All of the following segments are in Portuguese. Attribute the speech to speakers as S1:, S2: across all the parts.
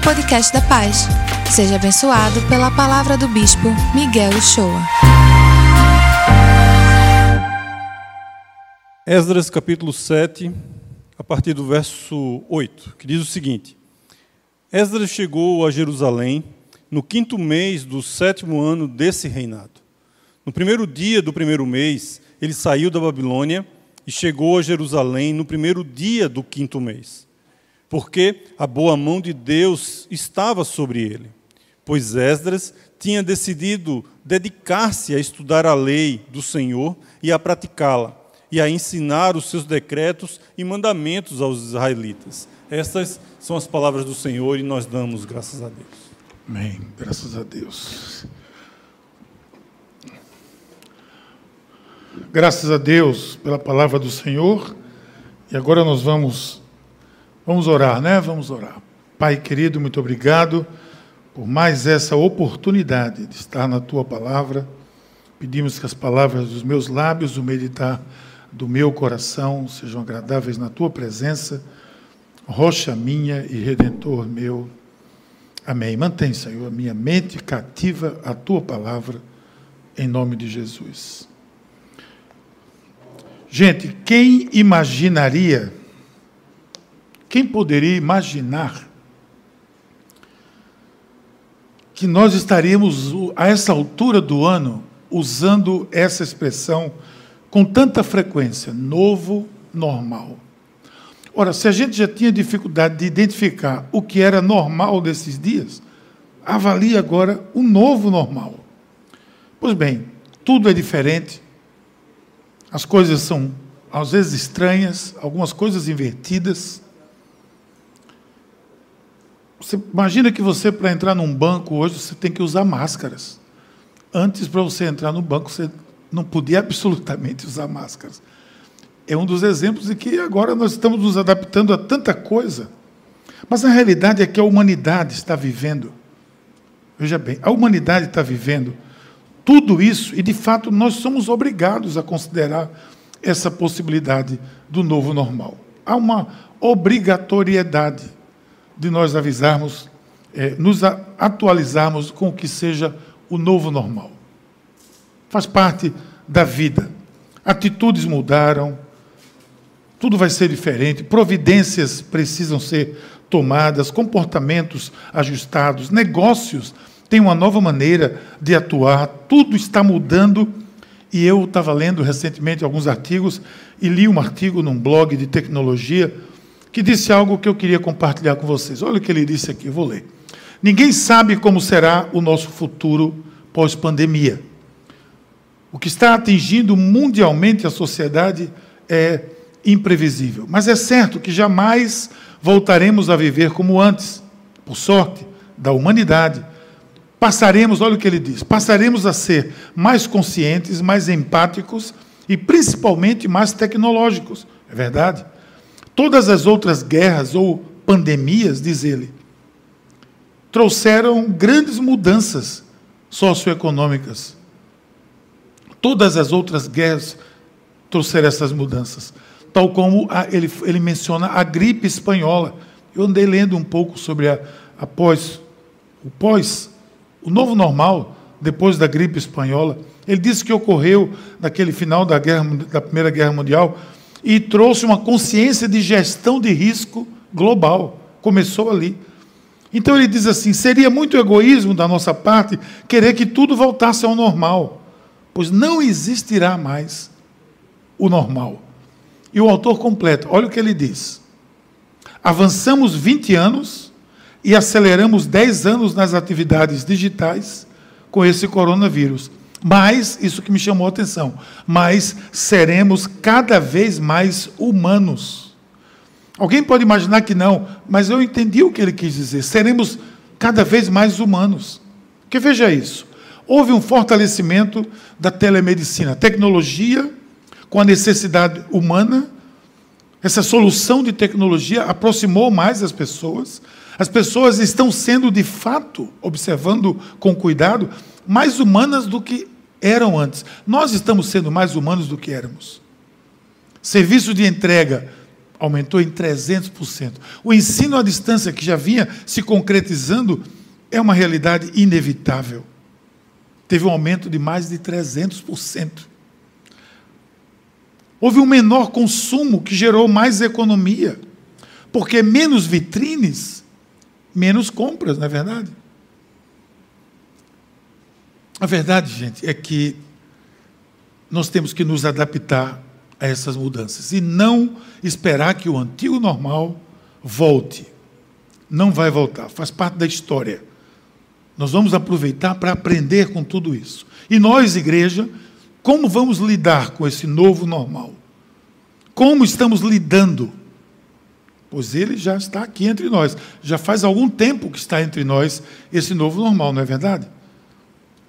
S1: ao podcast da Paz. Seja abençoado pela palavra do Bispo Miguel Uchoa.
S2: Esdras capítulo 7, a partir do verso 8, que diz o seguinte: Esdras chegou a Jerusalém no quinto mês do sétimo ano desse reinado. No primeiro dia do primeiro mês, ele saiu da Babilônia e chegou a Jerusalém no primeiro dia do quinto mês, porque a boa mão de Deus estava sobre ele, pois Esdras tinha decidido dedicar-se a estudar a lei do Senhor e a praticá-la, e a ensinar os seus decretos e mandamentos aos israelitas. Estas são as palavras do Senhor e nós damos graças a Deus.
S3: Amém. Graças a Deus. Graças a Deus pela palavra do Senhor. E agora nós vamos vamos orar, né? Vamos orar. Pai querido, muito obrigado por mais essa oportunidade de estar na tua palavra. Pedimos que as palavras dos meus lábios, o meditar do meu coração sejam agradáveis na tua presença. Rocha minha e redentor meu. Amém. Mantém, Senhor, a minha mente cativa à tua palavra, em nome de Jesus. Gente, quem imaginaria, quem poderia imaginar que nós estaríamos, a essa altura do ano, usando essa expressão com tanta frequência, novo normal? Ora, se a gente já tinha dificuldade de identificar o que era normal desses dias, avalie agora o novo normal. Pois bem, tudo é diferente, as coisas são às vezes estranhas, algumas coisas invertidas. Você imagina que você para entrar num banco hoje você tem que usar máscaras. Antes para você entrar no banco você não podia absolutamente usar máscaras. É um dos exemplos de que agora nós estamos nos adaptando a tanta coisa. Mas a realidade é que a humanidade está vivendo. Veja bem, a humanidade está vivendo tudo isso, e de fato nós somos obrigados a considerar essa possibilidade do novo normal. Há uma obrigatoriedade de nós avisarmos, é, nos atualizarmos com o que seja o novo normal. Faz parte da vida. Atitudes mudaram, tudo vai ser diferente, providências precisam ser tomadas, comportamentos ajustados, negócios tem uma nova maneira de atuar, tudo está mudando. E eu estava lendo recentemente alguns artigos e li um artigo num blog de tecnologia que disse algo que eu queria compartilhar com vocês. Olha o que ele disse aqui, eu vou ler. Ninguém sabe como será o nosso futuro pós-pandemia. O que está atingindo mundialmente a sociedade é imprevisível. Mas é certo que jamais voltaremos a viver como antes, por sorte da humanidade passaremos, olha o que ele diz, passaremos a ser mais conscientes, mais empáticos e principalmente mais tecnológicos. É verdade? Todas as outras guerras ou pandemias, diz ele, trouxeram grandes mudanças socioeconômicas. Todas as outras guerras trouxeram essas mudanças. Tal como a, ele, ele menciona a gripe espanhola. Eu andei lendo um pouco sobre a, a pós, o pós o novo normal, depois da gripe espanhola, ele disse que ocorreu naquele final da, guerra, da Primeira Guerra Mundial e trouxe uma consciência de gestão de risco global. Começou ali. Então ele diz assim: seria muito egoísmo da nossa parte querer que tudo voltasse ao normal, pois não existirá mais o normal. E o autor completa, olha o que ele diz. Avançamos 20 anos e aceleramos 10 anos nas atividades digitais com esse coronavírus. Mas, isso que me chamou a atenção, mas seremos cada vez mais humanos. Alguém pode imaginar que não, mas eu entendi o que ele quis dizer. Seremos cada vez mais humanos. Porque veja isso. Houve um fortalecimento da telemedicina, tecnologia com a necessidade humana. Essa solução de tecnologia aproximou mais as pessoas, as pessoas estão sendo, de fato, observando com cuidado, mais humanas do que eram antes. Nós estamos sendo mais humanos do que éramos. Serviço de entrega aumentou em 300%. O ensino à distância, que já vinha se concretizando, é uma realidade inevitável. Teve um aumento de mais de 300%. Houve um menor consumo que gerou mais economia, porque menos vitrines, menos compras, não é verdade? A verdade, gente, é que nós temos que nos adaptar a essas mudanças e não esperar que o antigo normal volte. Não vai voltar, faz parte da história. Nós vamos aproveitar para aprender com tudo isso. E nós, igreja, como vamos lidar com esse novo normal? Como estamos lidando? Pois ele já está aqui entre nós. Já faz algum tempo que está entre nós esse novo normal, não é verdade?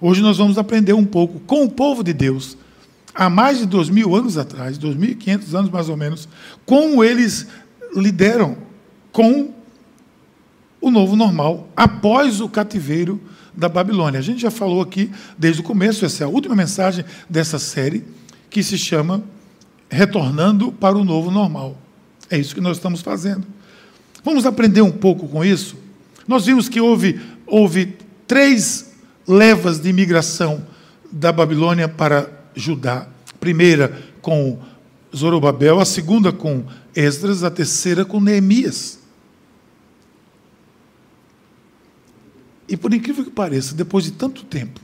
S3: Hoje nós vamos aprender um pouco com o povo de Deus há mais de dois mil anos atrás, 2.500 anos mais ou menos, como eles lideram com o novo normal, após o cativeiro da Babilônia. A gente já falou aqui desde o começo, essa é a última mensagem dessa série, que se chama Retornando para o Novo Normal. É isso que nós estamos fazendo. Vamos aprender um pouco com isso? Nós vimos que houve, houve três levas de imigração da Babilônia para Judá. Primeira com Zorobabel, a segunda com Esdras, a terceira com Neemias. E por incrível que pareça, depois de tanto tempo,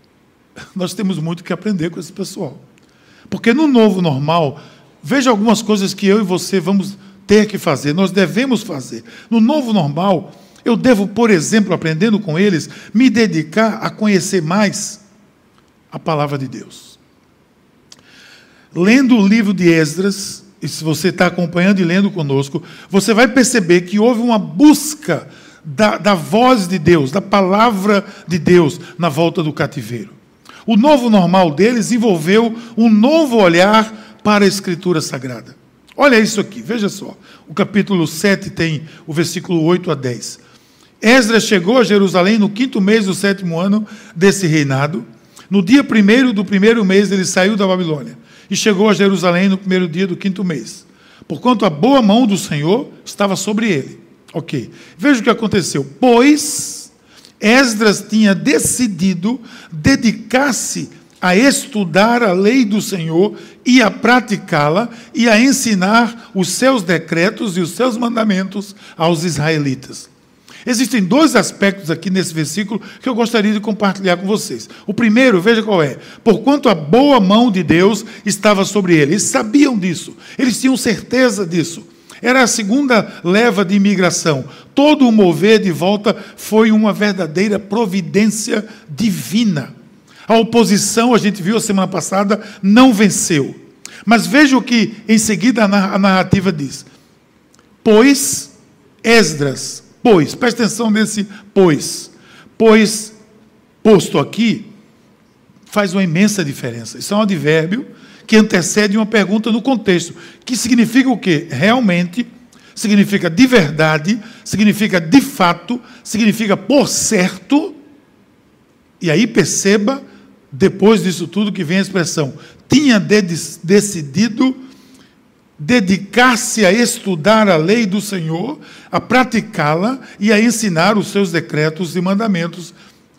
S3: nós temos muito que aprender com esse pessoal. Porque no novo normal, veja algumas coisas que eu e você vamos ter que fazer, nós devemos fazer. No novo normal, eu devo, por exemplo, aprendendo com eles, me dedicar a conhecer mais a palavra de Deus lendo o livro de Esdras, e se você está acompanhando e lendo conosco, você vai perceber que houve uma busca da, da voz de Deus, da palavra de Deus na volta do cativeiro. O novo normal deles envolveu um novo olhar para a Escritura Sagrada. Olha isso aqui, veja só. O capítulo 7 tem o versículo 8 a 10. Esdras chegou a Jerusalém no quinto mês do sétimo ano desse reinado. No dia primeiro do primeiro mês, ele saiu da Babilônia e chegou a Jerusalém no primeiro dia do quinto mês. Porquanto a boa mão do Senhor estava sobre ele. Ok. Veja o que aconteceu. Pois Esdras tinha decidido dedicar-se a estudar a lei do Senhor e a praticá-la e a ensinar os seus decretos e os seus mandamentos aos israelitas. Existem dois aspectos aqui nesse versículo que eu gostaria de compartilhar com vocês. O primeiro, veja qual é: porquanto a boa mão de Deus estava sobre ele. Eles sabiam disso, eles tinham certeza disso. Era a segunda leva de imigração. Todo o mover de volta foi uma verdadeira providência divina. A oposição, a gente viu a semana passada, não venceu. Mas veja o que em seguida a narrativa diz. Pois Esdras, Pois, presta atenção nesse pois. Pois, posto aqui, faz uma imensa diferença. Isso é um advérbio que antecede uma pergunta no contexto, que significa o quê? Realmente, significa de verdade, significa de fato, significa por certo. E aí perceba, depois disso tudo, que vem a expressão: tinha de decidido dedicar-se a estudar a lei do Senhor, a praticá-la e a ensinar os seus decretos e mandamentos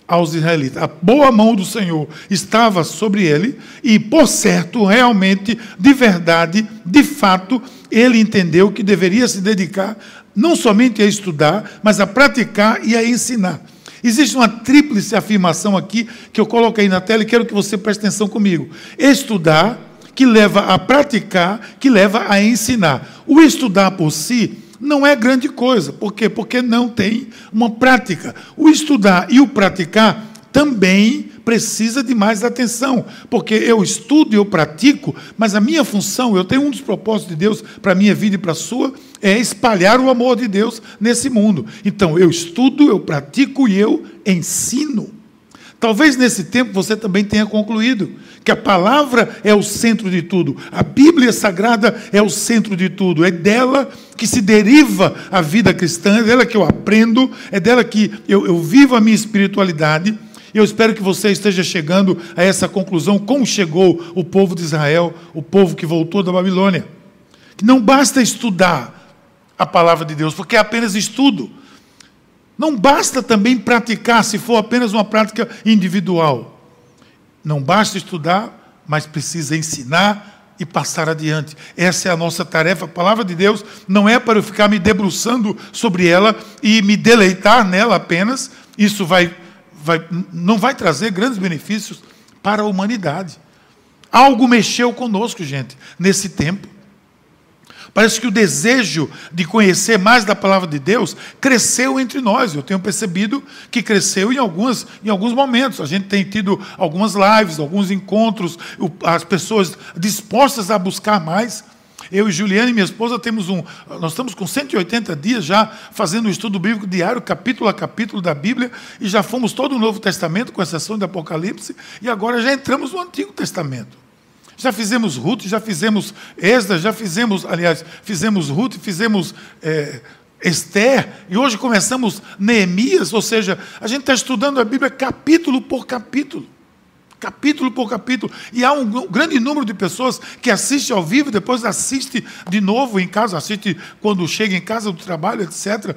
S3: aos israelitas. A boa mão do Senhor estava sobre ele e, por certo, realmente, de verdade, de fato, ele entendeu que deveria se dedicar não somente a estudar, mas a praticar e a ensinar. Existe uma tríplice afirmação aqui que eu coloquei na tela e quero que você preste atenção comigo. Estudar, que leva a praticar, que leva a ensinar. O estudar por si não é grande coisa. Por quê? Porque não tem uma prática. O estudar e o praticar também precisa de mais atenção, porque eu estudo e eu pratico, mas a minha função, eu tenho um dos propósitos de Deus para a minha vida e para a sua, é espalhar o amor de Deus nesse mundo. Então, eu estudo, eu pratico e eu ensino. Talvez nesse tempo você também tenha concluído que a palavra é o centro de tudo, a Bíblia Sagrada é o centro de tudo, é dela que se deriva a vida cristã, é dela que eu aprendo, é dela que eu, eu vivo a minha espiritualidade. E eu espero que você esteja chegando a essa conclusão, como chegou o povo de Israel, o povo que voltou da Babilônia. que não basta estudar a palavra de Deus, porque é apenas estudo. Não basta também praticar, se for apenas uma prática individual. Não basta estudar, mas precisa ensinar e passar adiante. Essa é a nossa tarefa. A palavra de Deus não é para eu ficar me debruçando sobre ela e me deleitar nela apenas. Isso vai, vai, não vai trazer grandes benefícios para a humanidade. Algo mexeu conosco, gente, nesse tempo. Parece que o desejo de conhecer mais da palavra de Deus cresceu entre nós. Eu tenho percebido que cresceu em, algumas, em alguns momentos. A gente tem tido algumas lives, alguns encontros, as pessoas dispostas a buscar mais. Eu e Juliana e minha esposa temos um. Nós estamos com 180 dias já fazendo um estudo bíblico diário, capítulo a capítulo da Bíblia, e já fomos todo o Novo Testamento, com exceção do Apocalipse, e agora já entramos no Antigo Testamento. Já fizemos Ruth, já fizemos Esdras, já fizemos, aliás, fizemos Ruth, fizemos é, Esther, e hoje começamos Neemias, ou seja, a gente está estudando a Bíblia capítulo por capítulo. Capítulo por capítulo. E há um grande número de pessoas que assiste ao vivo, depois assiste de novo em casa, assiste quando chega em casa do trabalho, etc.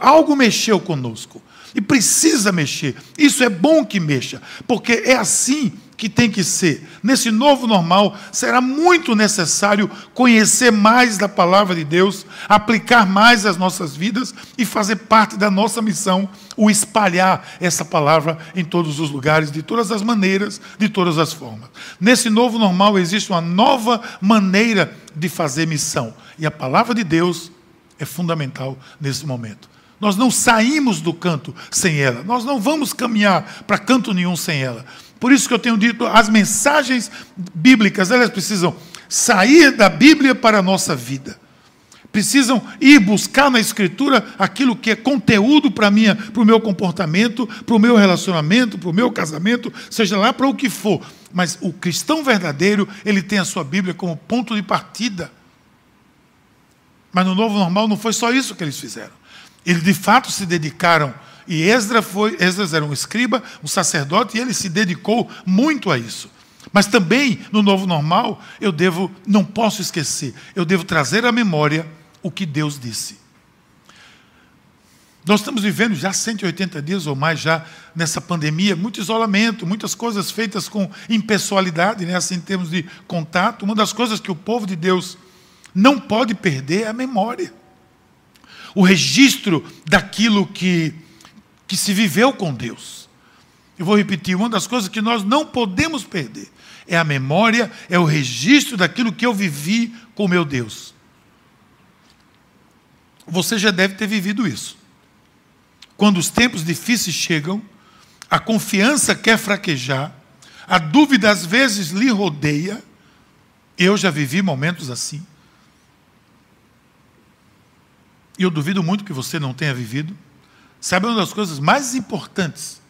S3: Algo mexeu conosco. E precisa mexer. Isso é bom que mexa, porque é assim que tem que ser. Nesse novo normal, será muito necessário conhecer mais da palavra de Deus, aplicar mais as nossas vidas e fazer parte da nossa missão, o espalhar essa palavra em todos os lugares, de todas as maneiras, de todas as formas. Nesse novo normal existe uma nova maneira de fazer missão, e a palavra de Deus é fundamental nesse momento. Nós não saímos do canto sem ela. Nós não vamos caminhar para canto nenhum sem ela. Por isso que eu tenho dito, as mensagens bíblicas, elas precisam sair da Bíblia para a nossa vida. Precisam ir buscar na Escritura aquilo que é conteúdo para minha, para o meu comportamento, para o meu relacionamento, para o meu casamento, seja lá para o que for. Mas o cristão verdadeiro, ele tem a sua Bíblia como ponto de partida. Mas no novo normal não foi só isso que eles fizeram. Eles de fato se dedicaram e Esdras foi, Esdras era um escriba, um sacerdote, e ele se dedicou muito a isso. Mas também no novo normal, eu devo, não posso esquecer, eu devo trazer à memória o que Deus disse. Nós estamos vivendo já 180 dias ou mais já nessa pandemia, muito isolamento, muitas coisas feitas com impessoalidade, né, assim, em termos de contato. Uma das coisas que o povo de Deus não pode perder é a memória. O registro daquilo que que se viveu com Deus. Eu vou repetir, uma das coisas que nós não podemos perder é a memória, é o registro daquilo que eu vivi com meu Deus. Você já deve ter vivido isso. Quando os tempos difíceis chegam, a confiança quer fraquejar, a dúvida às vezes lhe rodeia. Eu já vivi momentos assim. E eu duvido muito que você não tenha vivido. Sabe uma das coisas mais importantes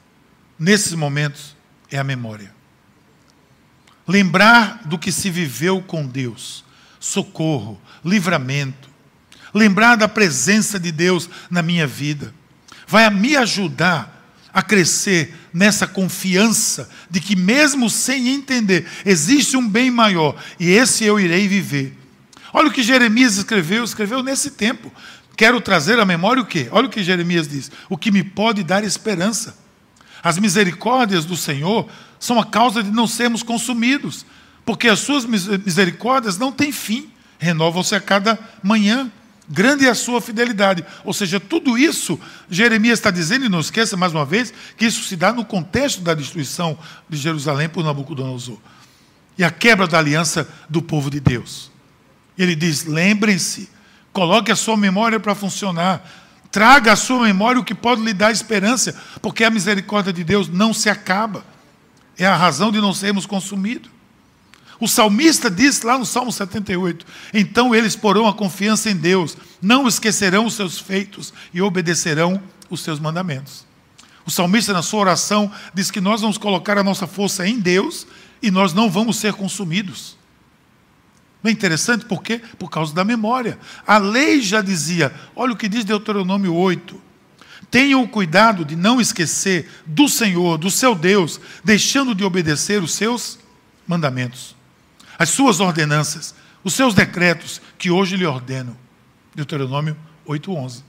S3: nesses momentos é a memória. Lembrar do que se viveu com Deus, socorro, livramento. Lembrar da presença de Deus na minha vida. Vai me ajudar a crescer nessa confiança de que, mesmo sem entender, existe um bem maior e esse eu irei viver. Olha o que Jeremias escreveu, escreveu nesse tempo. Quero trazer à memória o quê? Olha o que Jeremias diz: o que me pode dar esperança. As misericórdias do Senhor são a causa de não sermos consumidos, porque as suas misericórdias não têm fim, renovam-se a cada manhã. Grande é a sua fidelidade. Ou seja, tudo isso, Jeremias está dizendo, e não esqueça mais uma vez, que isso se dá no contexto da destruição de Jerusalém por Nabucodonosor e a quebra da aliança do povo de Deus. Ele diz: lembrem-se Coloque a sua memória para funcionar. Traga à sua memória o que pode lhe dar esperança, porque a misericórdia de Deus não se acaba. É a razão de não sermos consumidos. O salmista diz lá no Salmo 78: Então eles porão a confiança em Deus, não esquecerão os seus feitos e obedecerão os seus mandamentos. O salmista, na sua oração, diz que nós vamos colocar a nossa força em Deus e nós não vamos ser consumidos. Não é interessante por quê? Por causa da memória. A lei já dizia, olha o que diz Deuteronômio 8. Tenham cuidado de não esquecer do Senhor, do seu Deus, deixando de obedecer os seus mandamentos, as suas ordenanças, os seus decretos que hoje lhe ordeno. Deuteronômio 8:11.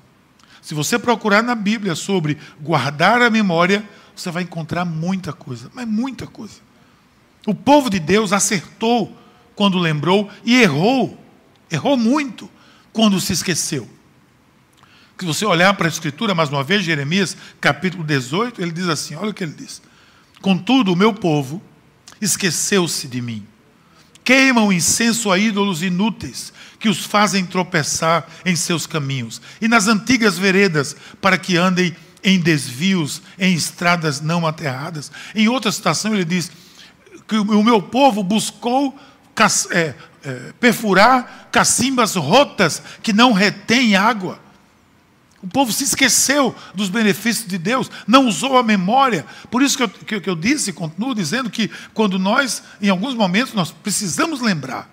S3: Se você procurar na Bíblia sobre guardar a memória, você vai encontrar muita coisa, mas muita coisa. O povo de Deus acertou quando lembrou e errou, errou muito quando se esqueceu. Se você olhar para a Escritura, mais uma vez, Jeremias, capítulo 18, ele diz assim: olha o que ele diz. Contudo, o meu povo esqueceu-se de mim. Queimam incenso a ídolos inúteis, que os fazem tropeçar em seus caminhos, e nas antigas veredas, para que andem em desvios, em estradas não aterradas. Em outra citação, ele diz que o meu povo buscou é, é, perfurar cacimbas rotas que não retêm água. O povo se esqueceu dos benefícios de Deus, não usou a memória. Por isso que eu, que, que eu disse, continuo dizendo que quando nós, em alguns momentos, nós precisamos lembrar.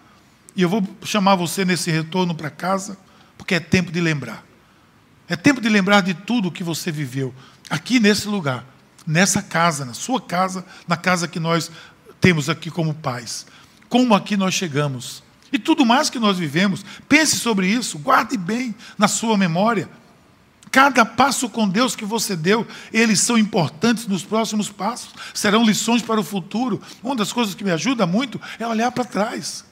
S3: E eu vou chamar você nesse retorno para casa, porque é tempo de lembrar. É tempo de lembrar de tudo que você viveu aqui nesse lugar, nessa casa, na sua casa, na casa que nós temos aqui como pais. Como aqui nós chegamos. E tudo mais que nós vivemos. Pense sobre isso, guarde bem na sua memória. Cada passo com Deus que você deu, eles são importantes nos próximos passos, serão lições para o futuro. Uma das coisas que me ajuda muito é olhar para trás.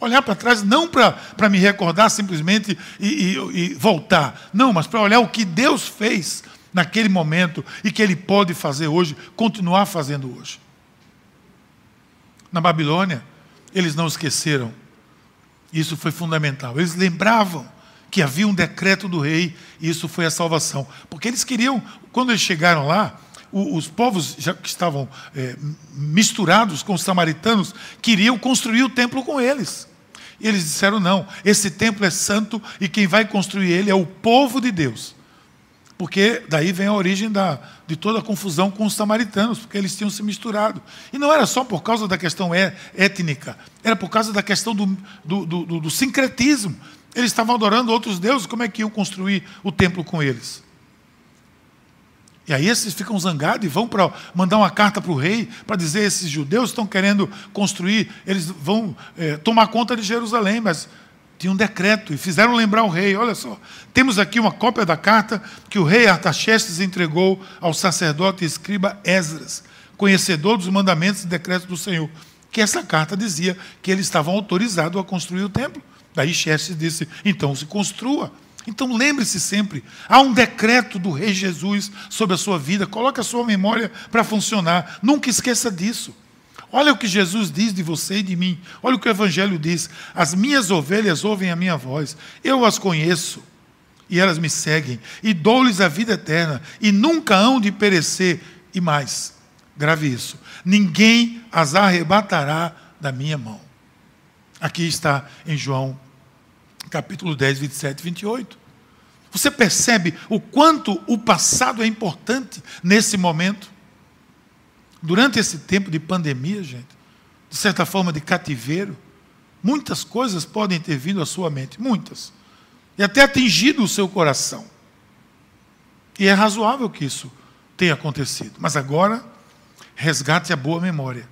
S3: Olhar para trás, não para me recordar simplesmente e, e, e voltar, não, mas para olhar o que Deus fez naquele momento e que Ele pode fazer hoje, continuar fazendo hoje. Na Babilônia, eles não esqueceram, isso foi fundamental, eles lembravam que havia um decreto do rei, e isso foi a salvação. Porque eles queriam, quando eles chegaram lá, os povos já que estavam é, misturados com os samaritanos queriam construir o templo com eles. E eles disseram: não, esse templo é santo e quem vai construir ele é o povo de Deus. Porque daí vem a origem da, de toda a confusão com os samaritanos, porque eles tinham se misturado. E não era só por causa da questão é, étnica, era por causa da questão do, do, do, do sincretismo. Eles estavam adorando outros deuses, como é que iam construir o templo com eles? E aí esses ficam zangados e vão para mandar uma carta para o rei para dizer esses judeus estão querendo construir, eles vão é, tomar conta de Jerusalém, mas tinha um decreto e fizeram lembrar o rei. Olha só, temos aqui uma cópia da carta que o rei Artaxerxes entregou ao sacerdote e escriba Esdras, conhecedor dos mandamentos e decretos do Senhor. Que essa carta dizia que eles estavam autorizados a construir o templo. Daí Xerxes disse: então se construa. Então lembre-se sempre, há um decreto do Rei Jesus sobre a sua vida, coloque a sua memória para funcionar, nunca esqueça disso. Olha o que Jesus diz de você e de mim, olha o que o Evangelho diz: as minhas ovelhas ouvem a minha voz, eu as conheço e elas me seguem, e dou-lhes a vida eterna, e nunca hão de perecer, e mais, grave isso: ninguém as arrebatará da minha mão. Aqui está em João capítulo 10, 27 e 28. Você percebe o quanto o passado é importante nesse momento? Durante esse tempo de pandemia, gente, de certa forma de cativeiro, muitas coisas podem ter vindo à sua mente, muitas, e até atingido o seu coração. E é razoável que isso tenha acontecido. Mas agora, resgate a boa memória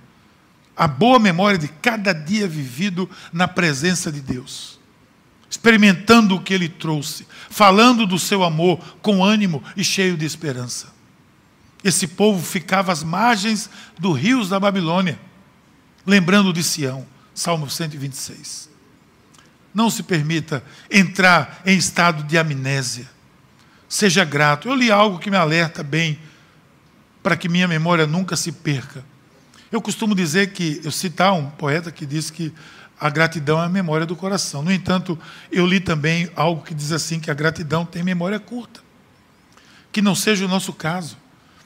S3: a boa memória de cada dia vivido na presença de Deus, experimentando o que Ele trouxe, falando do seu amor com ânimo e cheio de esperança. Esse povo ficava às margens dos rios da Babilônia, lembrando de Sião, Salmo 126. Não se permita entrar em estado de amnésia. Seja grato. Eu li algo que me alerta bem para que minha memória nunca se perca. Eu costumo dizer que, eu citar um poeta que diz que a gratidão é a memória do coração. No entanto, eu li também algo que diz assim: que a gratidão tem memória curta. Que não seja o nosso caso.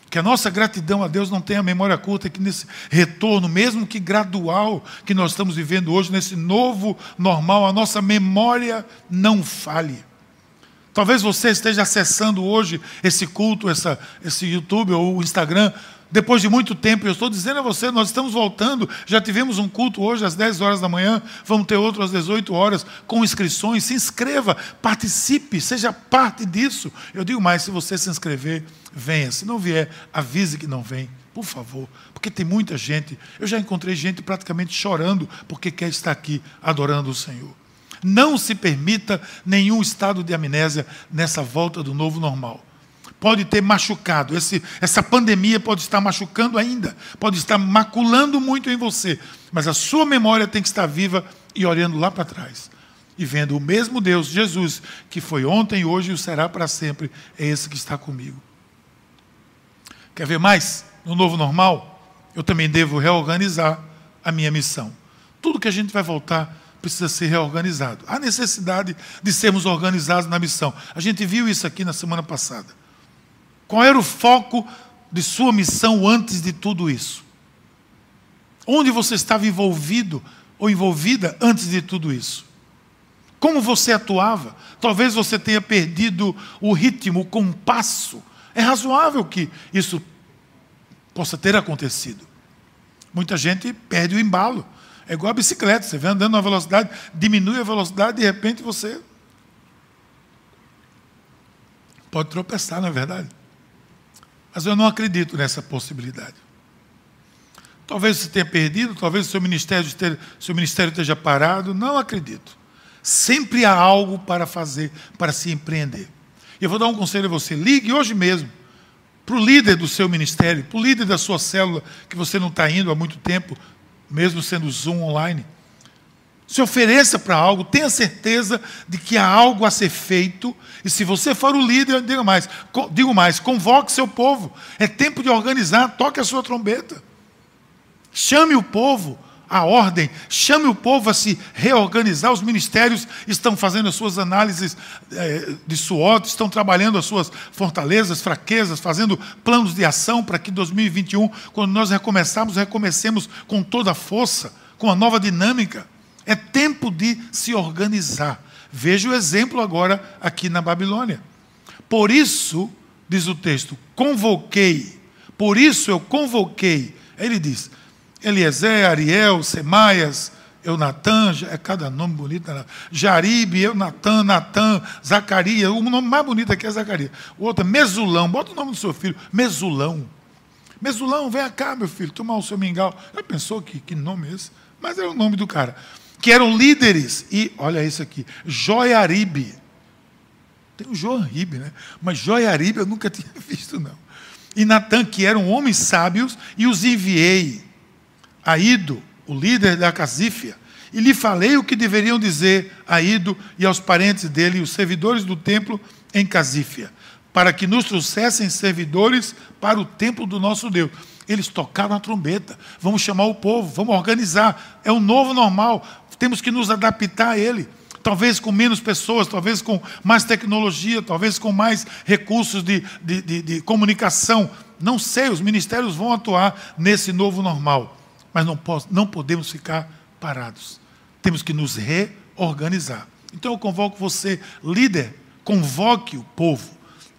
S3: Que a nossa gratidão a Deus não tenha memória curta, que nesse retorno, mesmo que gradual, que nós estamos vivendo hoje, nesse novo normal, a nossa memória não falhe. Talvez você esteja acessando hoje esse culto, essa, esse YouTube ou o Instagram, depois de muito tempo, eu estou dizendo a você, nós estamos voltando. Já tivemos um culto hoje às 10 horas da manhã, vamos ter outro às 18 horas, com inscrições. Se inscreva, participe, seja parte disso. Eu digo mais: se você se inscrever, venha. Se não vier, avise que não vem, por favor, porque tem muita gente. Eu já encontrei gente praticamente chorando porque quer estar aqui adorando o Senhor. Não se permita nenhum estado de amnésia nessa volta do novo normal. Pode ter machucado, esse, essa pandemia pode estar machucando ainda, pode estar maculando muito em você, mas a sua memória tem que estar viva e olhando lá para trás e vendo o mesmo Deus, Jesus, que foi ontem, hoje e o será para sempre, é esse que está comigo. Quer ver mais? No novo normal, eu também devo reorganizar a minha missão. Tudo que a gente vai voltar precisa ser reorganizado. Há necessidade de sermos organizados na missão. A gente viu isso aqui na semana passada. Qual era o foco de sua missão antes de tudo isso? Onde você estava envolvido ou envolvida antes de tudo isso? Como você atuava? Talvez você tenha perdido o ritmo, o compasso. É razoável que isso possa ter acontecido. Muita gente perde o embalo. É igual a bicicleta, você vem andando na velocidade, diminui a velocidade, de repente você pode tropeçar, não é verdade? Mas eu não acredito nessa possibilidade. Talvez você tenha perdido, talvez seu ministério, esteja, seu ministério esteja parado, não acredito. Sempre há algo para fazer, para se empreender. E eu vou dar um conselho a você: ligue hoje mesmo para o líder do seu ministério, para o líder da sua célula, que você não está indo há muito tempo, mesmo sendo Zoom online. Se ofereça para algo, tenha certeza de que há algo a ser feito, e se você for o líder, diga mais, digo mais, convoque seu povo. É tempo de organizar, toque a sua trombeta. Chame o povo, a ordem, chame o povo a se reorganizar. Os ministérios estão fazendo as suas análises eh, de SWOT, estão trabalhando as suas fortalezas, fraquezas, fazendo planos de ação para que 2021, quando nós recomeçarmos, recomecemos com toda a força, com a nova dinâmica. É tempo de se organizar. Veja o exemplo agora aqui na Babilônia. Por isso, diz o texto, convoquei, por isso eu convoquei. Ele diz: Eliezer, Ariel, Semaias, Eunatã, é cada nome bonito, né? Jaribe, Eunatã, Natã, Zacarias, o nome mais bonito aqui é Zacarias. O outro é Mesulão, bota o nome do seu filho, Mesulão. Mesulão, vem cá, meu filho, tomar o seu mingau. Já pensou que, que nome é esse? Mas era o nome do cara. Que eram líderes. E, olha isso aqui, Joiaribe. Tem o Joaribe, né? Mas Joiaribe eu nunca tinha visto, não. E Natã, que eram homens sábios, e os enviei a Ido, o líder da Casífia, e lhe falei o que deveriam dizer a Ido e aos parentes dele, os servidores do templo em Casífia, para que nos trouxessem servidores para o templo do nosso Deus. Eles tocaram a trombeta. Vamos chamar o povo, vamos organizar. É o novo normal. Temos que nos adaptar a ele. Talvez com menos pessoas, talvez com mais tecnologia, talvez com mais recursos de, de, de, de comunicação. Não sei, os ministérios vão atuar nesse novo normal mas não, posso, não podemos ficar parados. Temos que nos reorganizar. Então eu convoco você, líder, convoque o povo,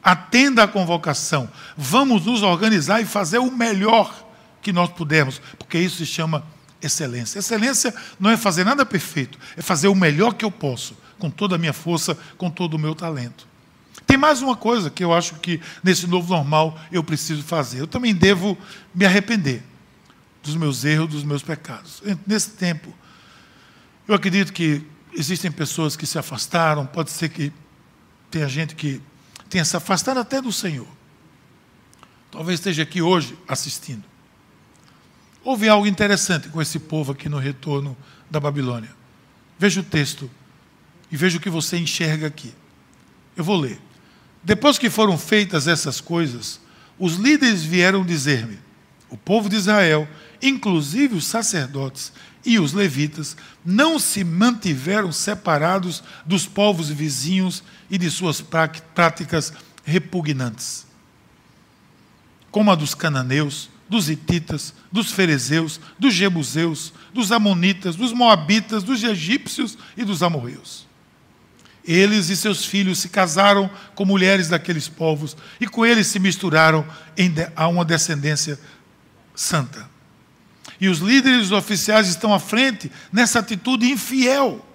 S3: atenda a convocação, vamos nos organizar e fazer o melhor que nós pudermos, porque isso se chama excelência. Excelência não é fazer nada perfeito, é fazer o melhor que eu posso, com toda a minha força, com todo o meu talento. Tem mais uma coisa que eu acho que nesse novo normal eu preciso fazer. Eu também devo me arrepender dos meus erros, dos meus pecados. Nesse tempo, eu acredito que existem pessoas que se afastaram, pode ser que tenha gente que tenha se afastado até do Senhor. Talvez esteja aqui hoje assistindo. Houve algo interessante com esse povo aqui no retorno da Babilônia. Veja o texto e veja o que você enxerga aqui. Eu vou ler. Depois que foram feitas essas coisas, os líderes vieram dizer-me: o povo de Israel inclusive os sacerdotes e os levitas, não se mantiveram separados dos povos vizinhos e de suas práticas repugnantes, como a dos cananeus, dos hititas, dos ferezeus, dos jebuseus, dos amonitas, dos moabitas, dos egípcios e dos amorreus. Eles e seus filhos se casaram com mulheres daqueles povos e com eles se misturaram a uma descendência santa. E os líderes oficiais estão à frente nessa atitude infiel.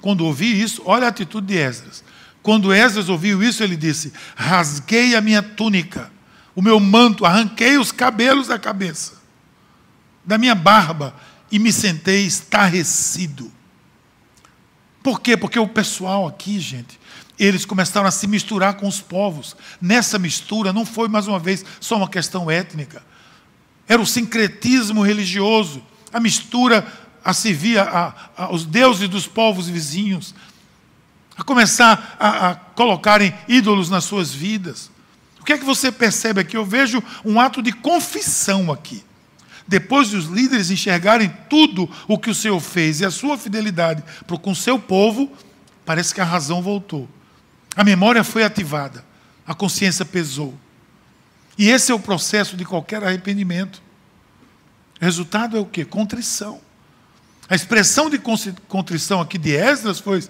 S3: Quando ouvi isso, olha a atitude de Esdras. Quando Esdras ouviu isso, ele disse: Rasguei a minha túnica, o meu manto, arranquei os cabelos da cabeça, da minha barba, e me sentei estarrecido. Por quê? Porque o pessoal aqui, gente, eles começaram a se misturar com os povos. Nessa mistura não foi mais uma vez só uma questão étnica. Era o sincretismo religioso, a mistura a servir a, aos deuses dos povos vizinhos, a começar a, a colocarem ídolos nas suas vidas. O que é que você percebe aqui? Eu vejo um ato de confissão aqui. Depois de os líderes enxergarem tudo o que o Senhor fez e a sua fidelidade para com o seu povo, parece que a razão voltou. A memória foi ativada, a consciência pesou. E esse é o processo de qualquer arrependimento. O resultado é o quê? Contrição. A expressão de contrição aqui de Esdras foi: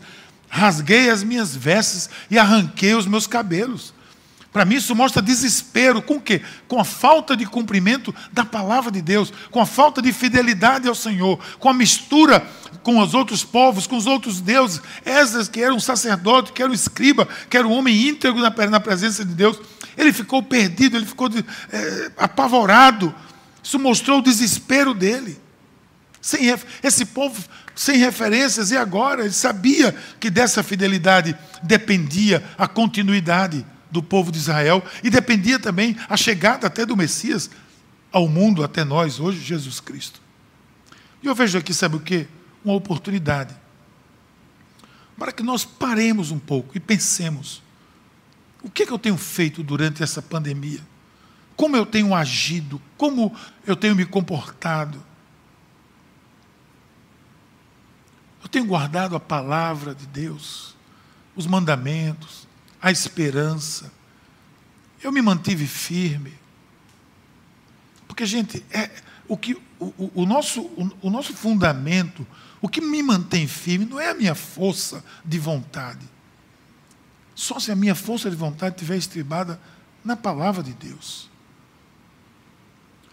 S3: rasguei as minhas vestes e arranquei os meus cabelos. Para mim, isso mostra desespero. Com o quê? Com a falta de cumprimento da palavra de Deus, com a falta de fidelidade ao Senhor, com a mistura com os outros povos, com os outros deuses. Esdras, que era um sacerdote, que era um escriba, que era um homem íntegro na presença de Deus, ele ficou perdido, ele ficou é, apavorado. Isso mostrou o desespero dele. Sem, esse povo sem referências, e agora? Ele sabia que dessa fidelidade dependia a continuidade do povo de Israel e dependia também a chegada até do Messias ao mundo, até nós, hoje, Jesus Cristo. E eu vejo aqui, sabe o que? Uma oportunidade para que nós paremos um pouco e pensemos: o que, é que eu tenho feito durante essa pandemia? Como eu tenho agido? Como eu tenho me comportado? Eu tenho guardado a palavra de Deus, os mandamentos, a esperança. Eu me mantive firme. Porque, gente, é, o, que, o, o, nosso, o, o nosso fundamento, o que me mantém firme, não é a minha força de vontade. Só se a minha força de vontade estiver estribada na palavra de Deus.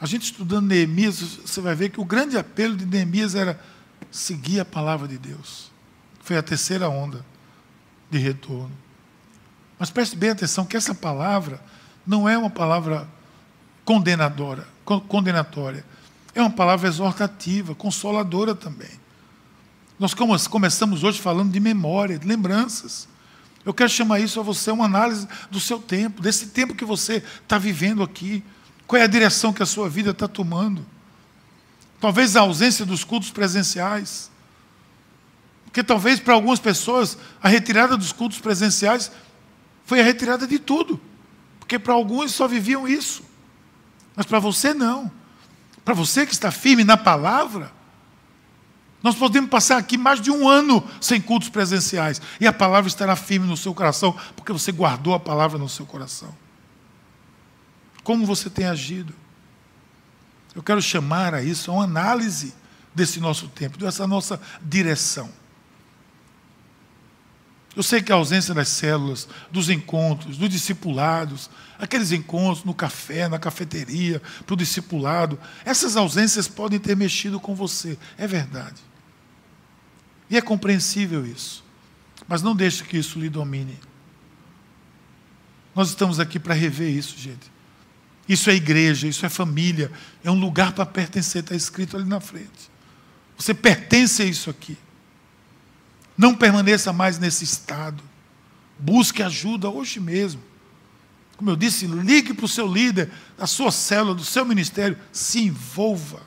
S3: A gente estudando Neemias, você vai ver que o grande apelo de Neemias era seguir a palavra de Deus. Foi a terceira onda de retorno. Mas preste bem atenção que essa palavra não é uma palavra condenadora, condenatória. É uma palavra exortativa, consoladora também. Nós começamos hoje falando de memória, de lembranças. Eu quero chamar isso a você uma análise do seu tempo, desse tempo que você está vivendo aqui. Qual é a direção que a sua vida está tomando? Talvez a ausência dos cultos presenciais. Porque talvez para algumas pessoas a retirada dos cultos presenciais foi a retirada de tudo. Porque para alguns só viviam isso. Mas para você não. Para você que está firme na palavra, nós podemos passar aqui mais de um ano sem cultos presenciais. E a palavra estará firme no seu coração, porque você guardou a palavra no seu coração. Como você tem agido? Eu quero chamar a isso a uma análise desse nosso tempo, dessa nossa direção. Eu sei que a ausência das células, dos encontros, dos discipulados, aqueles encontros no café, na cafeteria, para o discipulado, essas ausências podem ter mexido com você, é verdade. E é compreensível isso. Mas não deixe que isso lhe domine. Nós estamos aqui para rever isso, gente. Isso é igreja, isso é família, é um lugar para pertencer, está escrito ali na frente. Você pertence a isso aqui. Não permaneça mais nesse estado. Busque ajuda hoje mesmo. Como eu disse, ligue para o seu líder, da sua célula, do seu ministério, se envolva.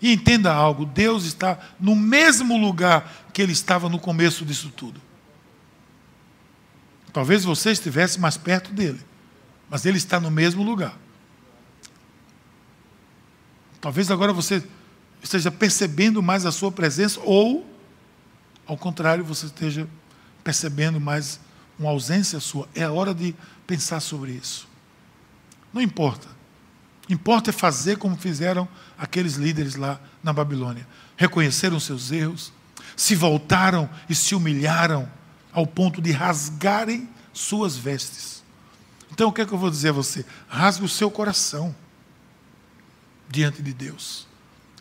S3: E entenda algo: Deus está no mesmo lugar que Ele estava no começo disso tudo. Talvez você estivesse mais perto dele, mas Ele está no mesmo lugar. Talvez agora você esteja percebendo mais a sua presença, ou ao contrário, você esteja percebendo mais uma ausência sua. É a hora de pensar sobre isso. Não importa. Importa é fazer como fizeram aqueles líderes lá na Babilônia. Reconheceram seus erros, se voltaram e se humilharam ao ponto de rasgarem suas vestes. Então o que é que eu vou dizer a você? Rasgue o seu coração diante de Deus.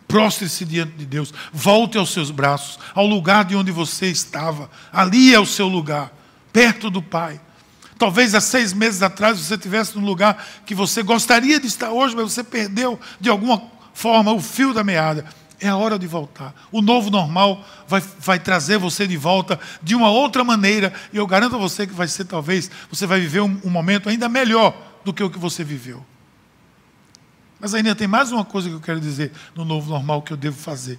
S3: Prostre-se diante de Deus, volte aos seus braços, ao lugar de onde você estava. Ali é o seu lugar, perto do Pai. Talvez há seis meses atrás você estivesse num lugar que você gostaria de estar hoje, mas você perdeu de alguma forma o fio da meada. É a hora de voltar. O novo normal vai, vai trazer você de volta de uma outra maneira. E eu garanto a você que vai ser, talvez, você vai viver um, um momento ainda melhor do que o que você viveu. Mas ainda tem mais uma coisa que eu quero dizer no novo normal que eu devo fazer.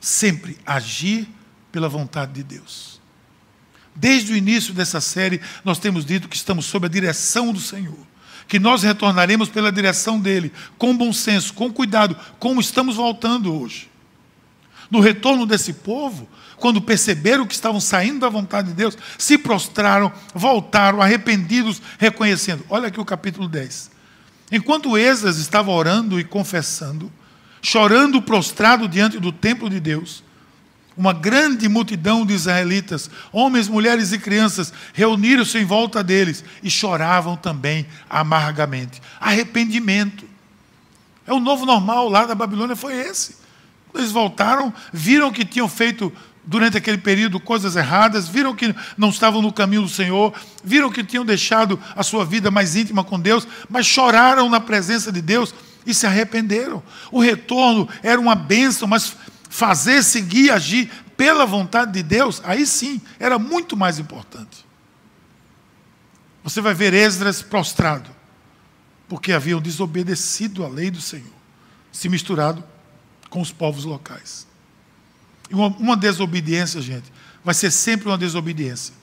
S3: Sempre agir pela vontade de Deus. Desde o início dessa série, nós temos dito que estamos sob a direção do Senhor. Que nós retornaremos pela direção dele, com bom senso, com cuidado, como estamos voltando hoje. No retorno desse povo, quando perceberam que estavam saindo da vontade de Deus, se prostraram, voltaram, arrependidos, reconhecendo. Olha aqui o capítulo 10. Enquanto Esdras estava orando e confessando, chorando prostrado diante do templo de Deus, uma grande multidão de israelitas, homens, mulheres e crianças, reuniram-se em volta deles e choravam também amargamente. Arrependimento. É o novo normal lá da Babilônia, foi esse. Eles voltaram, viram que tinham feito durante aquele período coisas erradas, viram que não estavam no caminho do Senhor, viram que tinham deixado a sua vida mais íntima com Deus, mas choraram na presença de Deus e se arrependeram. O retorno era uma bênção, mas fazer, seguir, agir pela vontade de Deus, aí sim era muito mais importante. Você vai ver Esdras prostrado, porque haviam desobedecido a lei do Senhor, se misturado com os povos locais. E uma, uma desobediência, gente, vai ser sempre uma desobediência.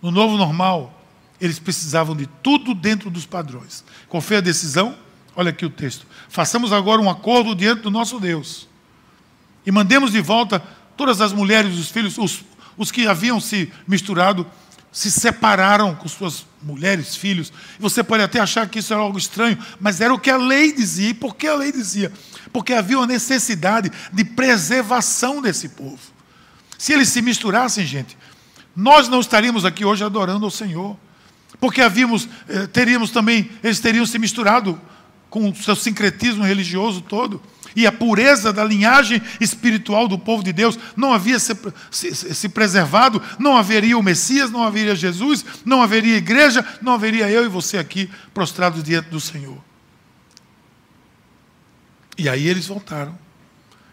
S3: No novo normal, eles precisavam de tudo dentro dos padrões. Qual foi a decisão? Olha aqui o texto. Façamos agora um acordo diante do nosso Deus e mandemos de volta todas as mulheres os filhos, os, os que haviam se misturado, se separaram com suas mulheres, filhos. Você pode até achar que isso era algo estranho, mas era o que a lei dizia. E por que a lei dizia? Porque havia uma necessidade de preservação desse povo. Se eles se misturassem, gente, nós não estaríamos aqui hoje adorando ao Senhor. Porque havíamos, eh, teríamos também, eles teriam se misturado com o seu sincretismo religioso todo e a pureza da linhagem espiritual do povo de Deus não havia se, se, se, preservado, não haveria o Messias, não haveria Jesus, não haveria igreja, não haveria eu e você aqui prostrados diante do Senhor. E aí eles voltaram.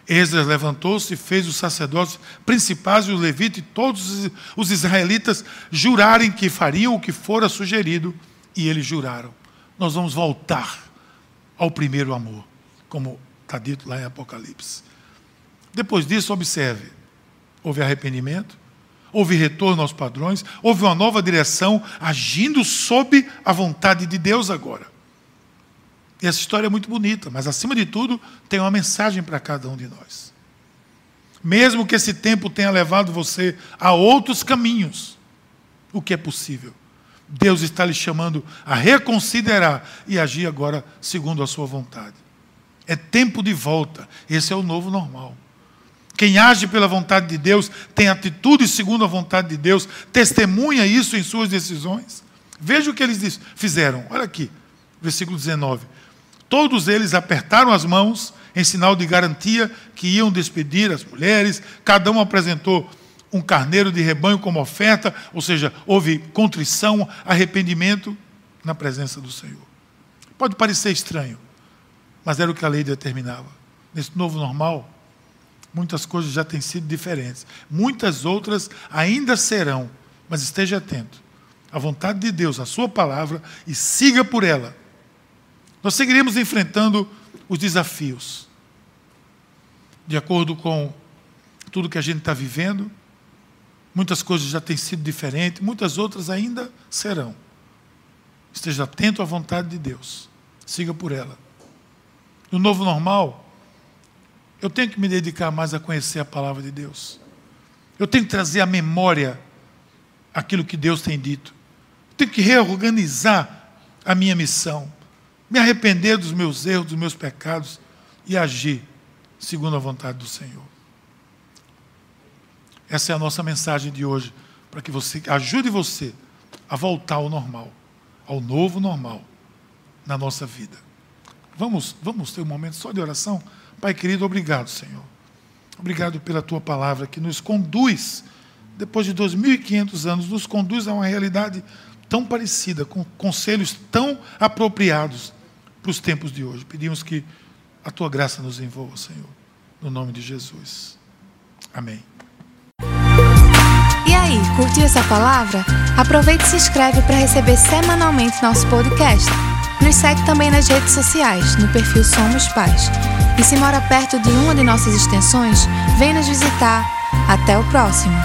S3: Esdras levantou-se fez os sacerdotes principais e os levitas e todos os israelitas jurarem que fariam o que fora sugerido, e eles juraram: Nós vamos voltar ao primeiro amor, como Está dito lá em Apocalipse. Depois disso, observe: houve arrependimento, houve retorno aos padrões, houve uma nova direção, agindo sob a vontade de Deus agora. E essa história é muito bonita, mas acima de tudo, tem uma mensagem para cada um de nós. Mesmo que esse tempo tenha levado você a outros caminhos, o que é possível. Deus está lhe chamando a reconsiderar e agir agora segundo a sua vontade. É tempo de volta. Esse é o novo normal. Quem age pela vontade de Deus, tem atitude segundo a vontade de Deus, testemunha isso em suas decisões. Veja o que eles fizeram. Olha aqui, versículo 19. Todos eles apertaram as mãos em sinal de garantia que iam despedir as mulheres, cada um apresentou um carneiro de rebanho como oferta, ou seja, houve contrição, arrependimento na presença do Senhor. Pode parecer estranho, mas era o que a lei determinava. Nesse novo normal, muitas coisas já têm sido diferentes. Muitas outras ainda serão, mas esteja atento. A vontade de Deus, a sua palavra, e siga por ela. Nós seguiremos enfrentando os desafios. De acordo com tudo que a gente está vivendo, muitas coisas já têm sido diferentes, muitas outras ainda serão. Esteja atento à vontade de Deus. Siga por ela no novo normal, eu tenho que me dedicar mais a conhecer a palavra de Deus. Eu tenho que trazer à memória aquilo que Deus tem dito. Eu tenho que reorganizar a minha missão, me arrepender dos meus erros, dos meus pecados e agir segundo a vontade do Senhor. Essa é a nossa mensagem de hoje, para que você ajude você a voltar ao normal, ao novo normal na nossa vida. Vamos, vamos ter um momento só de oração? Pai querido, obrigado, Senhor. Obrigado pela tua palavra que nos conduz, depois de 2.500 anos, nos conduz a uma realidade tão parecida, com conselhos tão apropriados para os tempos de hoje. Pedimos que a tua graça nos envolva, Senhor. no nome de Jesus. Amém.
S1: Aí, curtiu essa palavra? Aproveite e se inscreve para receber semanalmente nosso podcast. Nos segue também nas redes sociais, no perfil Somos Pais. E se mora perto de uma de nossas extensões, vem nos visitar. Até o próximo!